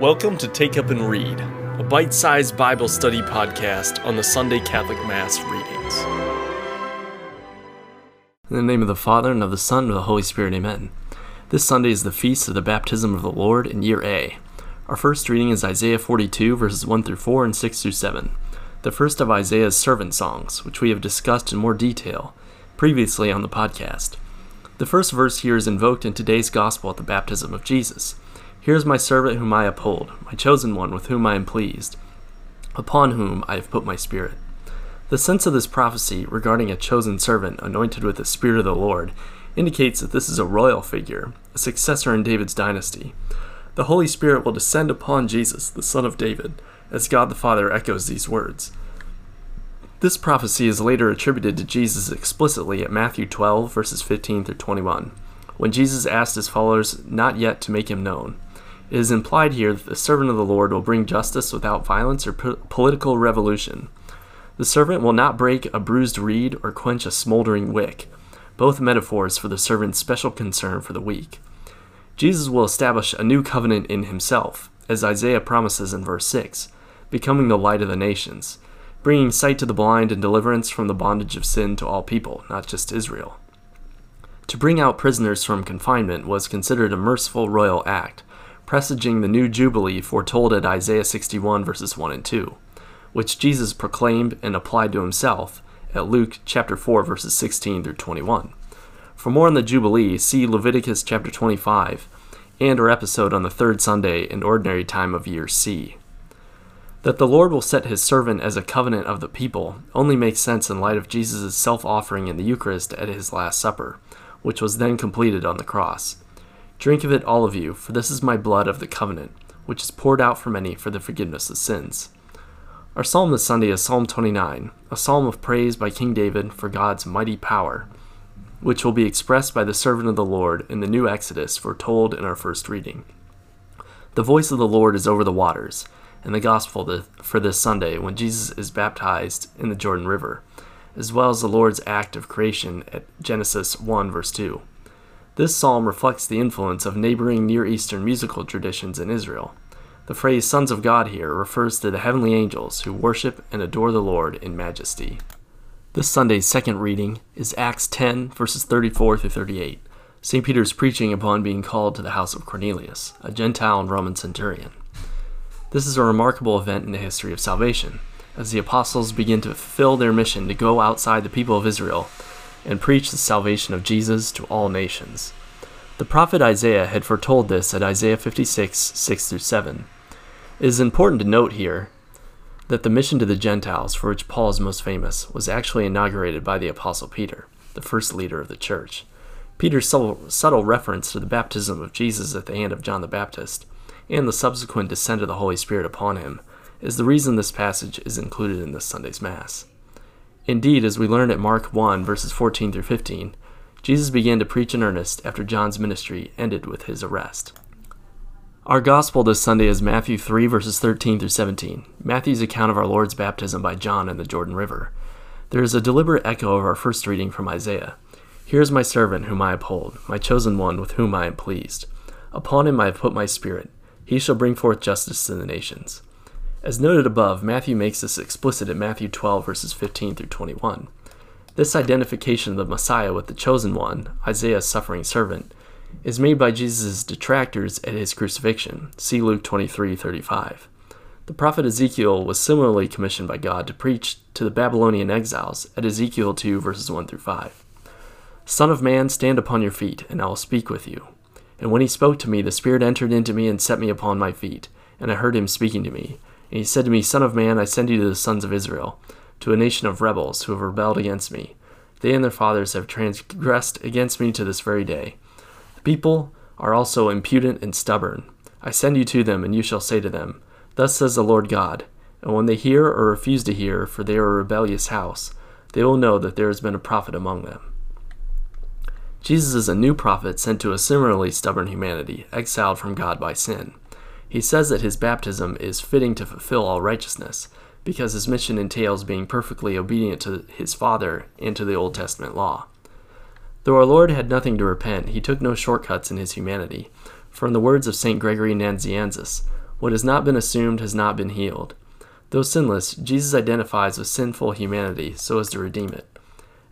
Welcome to Take Up and Read, a bite sized Bible study podcast on the Sunday Catholic Mass readings. In the name of the Father, and of the Son, and of the Holy Spirit, amen. This Sunday is the feast of the baptism of the Lord in year A. Our first reading is Isaiah 42, verses 1 through 4 and 6 through 7, the first of Isaiah's servant songs, which we have discussed in more detail previously on the podcast. The first verse here is invoked in today's Gospel at the baptism of Jesus. Here is my servant whom I uphold, my chosen one with whom I am pleased, upon whom I have put my spirit. The sense of this prophecy regarding a chosen servant anointed with the Spirit of the Lord indicates that this is a royal figure, a successor in David's dynasty. The Holy Spirit will descend upon Jesus, the Son of David, as God the Father echoes these words. This prophecy is later attributed to Jesus explicitly at Matthew 12, verses 15 through 21, when Jesus asked his followers not yet to make him known. It is implied here that the servant of the Lord will bring justice without violence or po- political revolution. The servant will not break a bruised reed or quench a smoldering wick, both metaphors for the servant's special concern for the weak. Jesus will establish a new covenant in himself, as Isaiah promises in verse 6, becoming the light of the nations, bringing sight to the blind and deliverance from the bondage of sin to all people, not just Israel. To bring out prisoners from confinement was considered a merciful royal act, presaging the new Jubilee foretold at Isaiah 61 verses 1 and 2, which Jesus proclaimed and applied to himself at Luke chapter 4 verses 16 through 21. For more on the Jubilee, see Leviticus chapter 25 and our episode on the third Sunday in ordinary time of year C. That the Lord will set his servant as a covenant of the people only makes sense in light of Jesus' self offering in the Eucharist at his Last Supper, which was then completed on the cross. Drink of it, all of you, for this is my blood of the covenant, which is poured out for many for the forgiveness of sins. Our psalm this Sunday is Psalm 29, a psalm of praise by King David for God's mighty power, which will be expressed by the servant of the Lord in the new Exodus foretold in our first reading. The voice of the Lord is over the waters, and the gospel for this Sunday when Jesus is baptized in the Jordan River, as well as the Lord's act of creation at Genesis 1 verse 2. This psalm reflects the influence of neighboring Near Eastern musical traditions in Israel. The phrase sons of God here refers to the heavenly angels who worship and adore the Lord in majesty. This Sunday's second reading is Acts 10, verses 34 through 38. St. Peter's preaching upon being called to the house of Cornelius, a Gentile and Roman centurion. This is a remarkable event in the history of salvation, as the apostles begin to fulfill their mission to go outside the people of Israel and preach the salvation of Jesus to all nations. The prophet Isaiah had foretold this at Isaiah 56, 6 through 7. It is important to note here that the mission to the Gentiles, for which Paul is most famous, was actually inaugurated by the Apostle Peter, the first leader of the church. Peter's subtle reference to the baptism of Jesus at the hand of John the Baptist, and the subsequent descent of the Holy Spirit upon him, is the reason this passage is included in this Sunday's Mass. Indeed, as we learn at Mark 1, verses 14 through 15, Jesus began to preach in earnest after John's ministry ended with his arrest. Our gospel this Sunday is Matthew 3, verses 13 through 17, Matthew's account of our Lord's baptism by John in the Jordan River. There is a deliberate echo of our first reading from Isaiah. Here is my servant whom I uphold, my chosen one with whom I am pleased. Upon him I have put my spirit. He shall bring forth justice to the nations. As noted above, Matthew makes this explicit in Matthew 12, verses 15 through 21. This identification of the Messiah with the chosen one, Isaiah's suffering servant, is made by Jesus' detractors at his crucifixion. See Luke 23:35. The prophet Ezekiel was similarly commissioned by God to preach to the Babylonian exiles at Ezekiel 2 verses 1 through 5. Son of man, stand upon your feet, and I will speak with you. And when he spoke to me, the Spirit entered into me and set me upon my feet, and I heard him speaking to me. And he said to me, Son of man, I send you to the sons of Israel, to a nation of rebels who have rebelled against me. They and their fathers have transgressed against me to this very day. The people are also impudent and stubborn. I send you to them, and you shall say to them, Thus says the Lord God. And when they hear or refuse to hear, for they are a rebellious house, they will know that there has been a prophet among them. Jesus is a new prophet sent to a similarly stubborn humanity, exiled from God by sin. He says that his baptism is fitting to fulfill all righteousness, because his mission entails being perfectly obedient to his Father and to the Old Testament law. Though our Lord had nothing to repent, he took no shortcuts in his humanity. For in the words of St. Gregory Nazianzus, What has not been assumed has not been healed. Though sinless, Jesus identifies with sinful humanity so as to redeem it.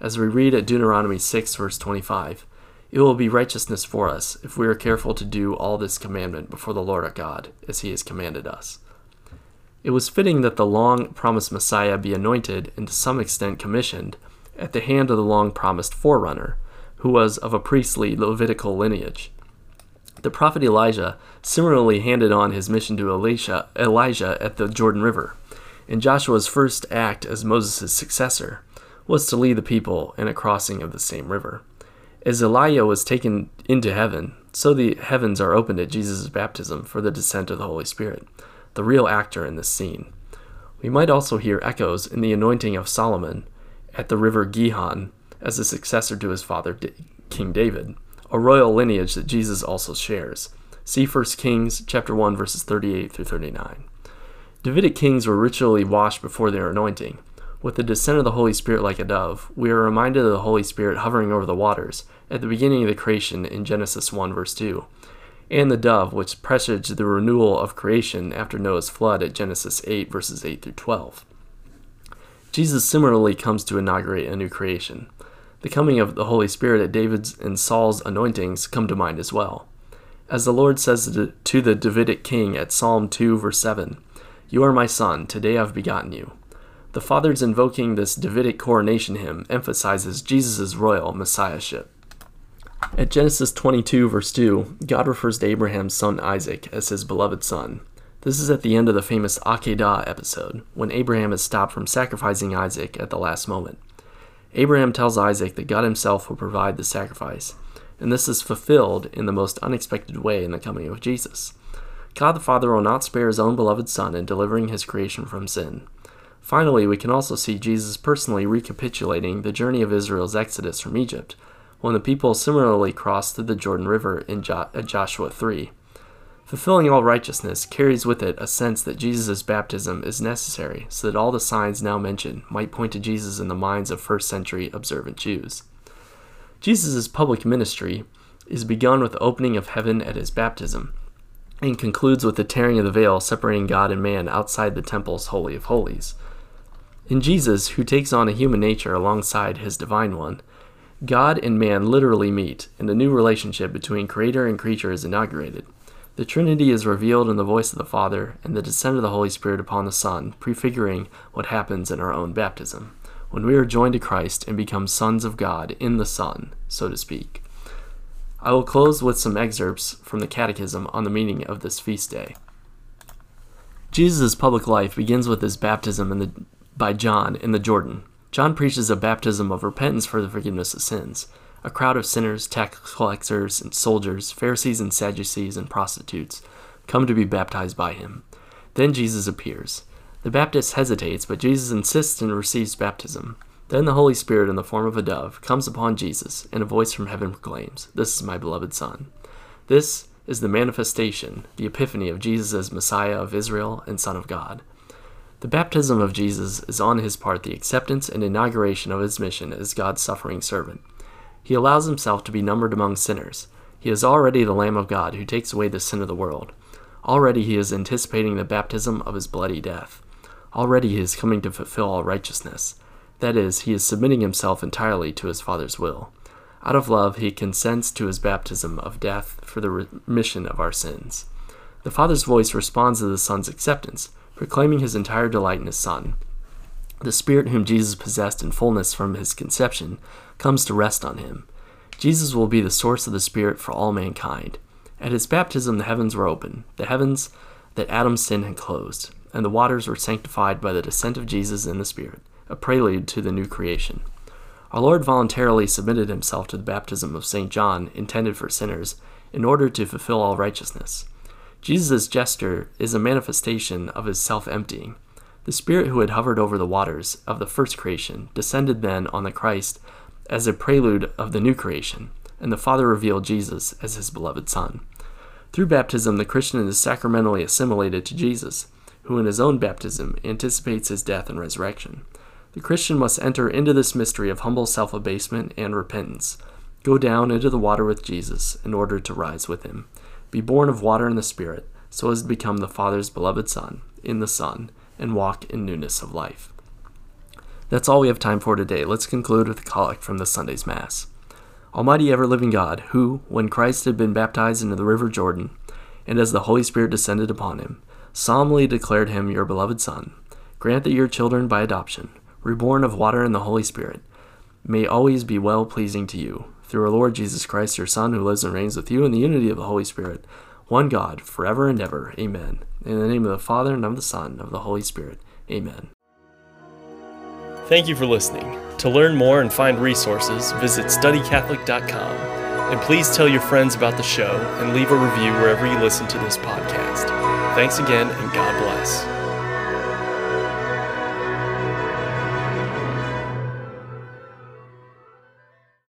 As we read at Deuteronomy 6, verse 25, it will be righteousness for us if we are careful to do all this commandment before the Lord our God, as he has commanded us. It was fitting that the long promised Messiah be anointed and to some extent commissioned at the hand of the long promised forerunner, who was of a priestly Levitical lineage. The prophet Elijah similarly handed on his mission to Elisha, Elijah at the Jordan River, and Joshua's first act as Moses' successor was to lead the people in a crossing of the same river. As Elijah was taken into heaven, so the heavens are opened at Jesus' baptism for the descent of the Holy Spirit, the real actor in this scene. We might also hear echoes in the anointing of Solomon at the river Gihon as a successor to his father King David, a royal lineage that Jesus also shares. See 1 Kings chapter 1 verses 38 through 39. Davidic kings were ritually washed before their anointing. With the descent of the Holy Spirit like a dove, we are reminded of the Holy Spirit hovering over the waters at the beginning of the creation in Genesis 1 verse 2, and the dove which presaged the renewal of creation after Noah's flood at Genesis 8 verses 8 through 12. Jesus similarly comes to inaugurate a new creation. The coming of the Holy Spirit at David's and Saul's anointings come to mind as well. As the Lord says to the Davidic king at Psalm 2, verse 7, You are my son, today I've begotten you. The Father's invoking this Davidic coronation hymn emphasizes Jesus' royal messiahship. At Genesis 22, verse 2, God refers to Abraham's son Isaac as his beloved son. This is at the end of the famous Akedah episode, when Abraham is stopped from sacrificing Isaac at the last moment. Abraham tells Isaac that God himself will provide the sacrifice, and this is fulfilled in the most unexpected way in the coming of Jesus. God the Father will not spare his own beloved Son in delivering his creation from sin. Finally, we can also see Jesus personally recapitulating the journey of Israel's exodus from Egypt, when the people similarly crossed through the Jordan River in jo- uh, Joshua 3. Fulfilling all righteousness carries with it a sense that Jesus' baptism is necessary so that all the signs now mentioned might point to Jesus in the minds of first century observant Jews. Jesus' public ministry is begun with the opening of heaven at his baptism and concludes with the tearing of the veil separating God and man outside the temple's Holy of Holies. In Jesus, who takes on a human nature alongside his divine one, God and man literally meet, and a new relationship between creator and creature is inaugurated. The Trinity is revealed in the voice of the Father and the descent of the Holy Spirit upon the Son, prefiguring what happens in our own baptism, when we are joined to Christ and become sons of God in the Son, so to speak. I will close with some excerpts from the Catechism on the meaning of this feast day. Jesus' public life begins with his baptism in the, by John in the Jordan. John preaches a baptism of repentance for the forgiveness of sins. A crowd of sinners, tax collectors, and soldiers, Pharisees and Sadducees, and prostitutes come to be baptized by him. Then Jesus appears. The Baptist hesitates, but Jesus insists and receives baptism. Then the Holy Spirit, in the form of a dove, comes upon Jesus, and a voice from heaven proclaims, This is my beloved Son. This is the manifestation, the epiphany of Jesus as Messiah of Israel and Son of God. The baptism of Jesus is on his part the acceptance and inauguration of his mission as God's suffering servant. He allows himself to be numbered among sinners. He is already the Lamb of God who takes away the sin of the world. Already he is anticipating the baptism of his bloody death. Already he is coming to fulfill all righteousness. That is, he is submitting himself entirely to his Father's will. Out of love, he consents to his baptism of death for the remission of our sins. The Father's voice responds to the Son's acceptance, proclaiming his entire delight in his Son. The Spirit whom Jesus possessed in fullness from his conception comes to rest on him. Jesus will be the source of the Spirit for all mankind. At his baptism, the heavens were open, the heavens that Adam's sin had closed, and the waters were sanctified by the descent of Jesus in the Spirit, a prelude to the new creation. Our Lord voluntarily submitted himself to the baptism of St. John, intended for sinners, in order to fulfill all righteousness. Jesus' gesture is a manifestation of his self emptying. The Spirit who had hovered over the waters of the first creation descended then on the Christ as a prelude of the new creation, and the Father revealed Jesus as his beloved Son. Through baptism, the Christian is sacramentally assimilated to Jesus, who in his own baptism anticipates his death and resurrection. The Christian must enter into this mystery of humble self abasement and repentance, go down into the water with Jesus in order to rise with him, be born of water and the Spirit, so as to become the Father's beloved Son, in the Son, and walk in newness of life. That's all we have time for today. Let's conclude with a collect from this Sunday's Mass. Almighty ever living God, who, when Christ had been baptized into the river Jordan, and as the Holy Spirit descended upon him, solemnly declared him your beloved Son, grant that your children by adoption, reborn of water and the Holy Spirit, may always be well pleasing to you, through our Lord Jesus Christ, your Son, who lives and reigns with you in the unity of the Holy Spirit, one God, forever and ever. Amen. In the name of the Father, and of the Son, and of the Holy Spirit. Amen. Thank you for listening. To learn more and find resources, visit studycatholic.com. And please tell your friends about the show and leave a review wherever you listen to this podcast. Thanks again, and God bless.